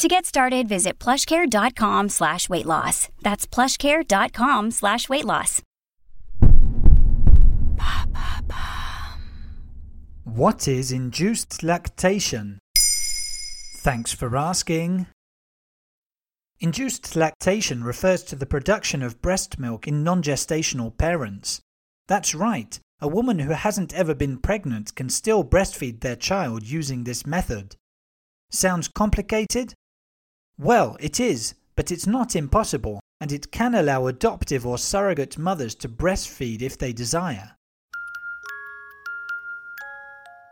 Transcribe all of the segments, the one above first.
To get started, visit plushcare.com slash weight loss. That's plushcare.com slash weight loss. What is induced lactation? Thanks for asking. Induced lactation refers to the production of breast milk in non gestational parents. That's right, a woman who hasn't ever been pregnant can still breastfeed their child using this method. Sounds complicated? Well, it is, but it's not impossible, and it can allow adoptive or surrogate mothers to breastfeed if they desire.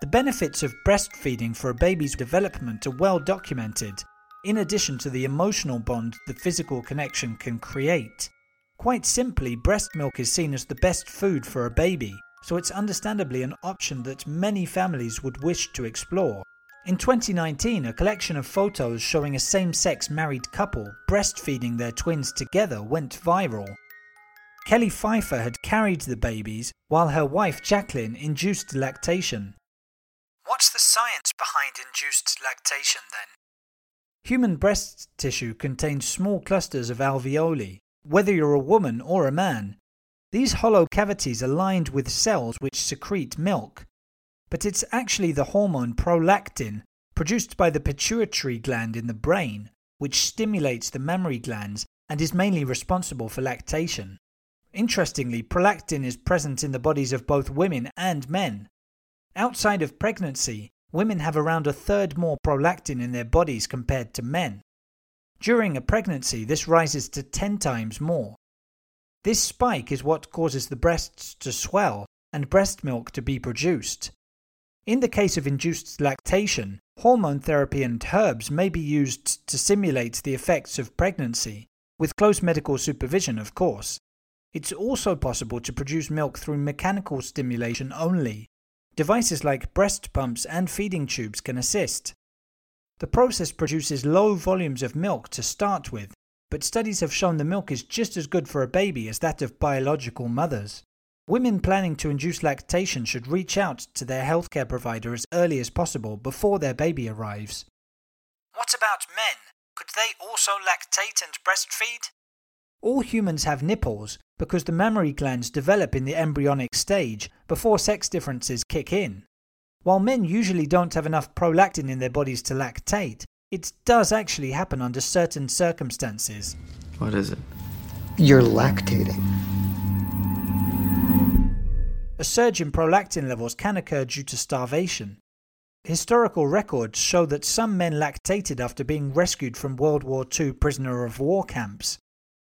The benefits of breastfeeding for a baby's development are well documented, in addition to the emotional bond the physical connection can create. Quite simply, breast milk is seen as the best food for a baby, so it's understandably an option that many families would wish to explore. In 2019, a collection of photos showing a same sex married couple breastfeeding their twins together went viral. Kelly Pfeiffer had carried the babies, while her wife Jacqueline induced lactation. What's the science behind induced lactation then? Human breast tissue contains small clusters of alveoli, whether you're a woman or a man. These hollow cavities are lined with cells which secrete milk. But it's actually the hormone prolactin, produced by the pituitary gland in the brain, which stimulates the mammary glands and is mainly responsible for lactation. Interestingly, prolactin is present in the bodies of both women and men. Outside of pregnancy, women have around a third more prolactin in their bodies compared to men. During a pregnancy, this rises to 10 times more. This spike is what causes the breasts to swell and breast milk to be produced. In the case of induced lactation, hormone therapy and herbs may be used to simulate the effects of pregnancy, with close medical supervision, of course. It's also possible to produce milk through mechanical stimulation only, Devices like breast pumps and feeding tubes can assist. The process produces low volumes of milk to start with, but studies have shown the milk is just as good for a baby as that of biological mothers. Women planning to induce lactation should reach out to their healthcare provider as early as possible before their baby arrives. What about men? Could they also lactate and breastfeed? All humans have nipples because the mammary glands develop in the embryonic stage before sex differences kick in. While men usually don't have enough prolactin in their bodies to lactate, it does actually happen under certain circumstances. What is it? You're lactating. A surge in prolactin levels can occur due to starvation. Historical records show that some men lactated after being rescued from World War II prisoner of war camps.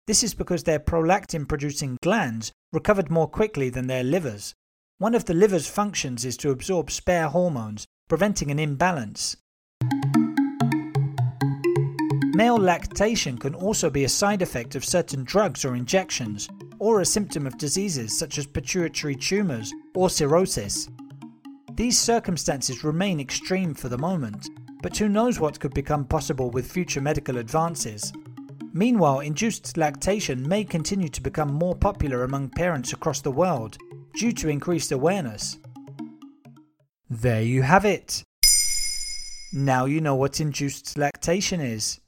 This is because their prolactin producing glands recovered more quickly than their livers. One of the liver's functions is to absorb spare hormones, preventing an imbalance. Male lactation can also be a side effect of certain drugs or injections, or a symptom of diseases such as pituitary tumours or cirrhosis. These circumstances remain extreme for the moment, but who knows what could become possible with future medical advances. Meanwhile, induced lactation may continue to become more popular among parents across the world due to increased awareness. There you have it. Now you know what induced lactation is.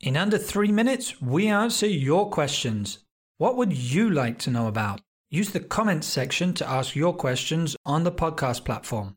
In under three minutes, we answer your questions. What would you like to know about? Use the comments section to ask your questions on the podcast platform.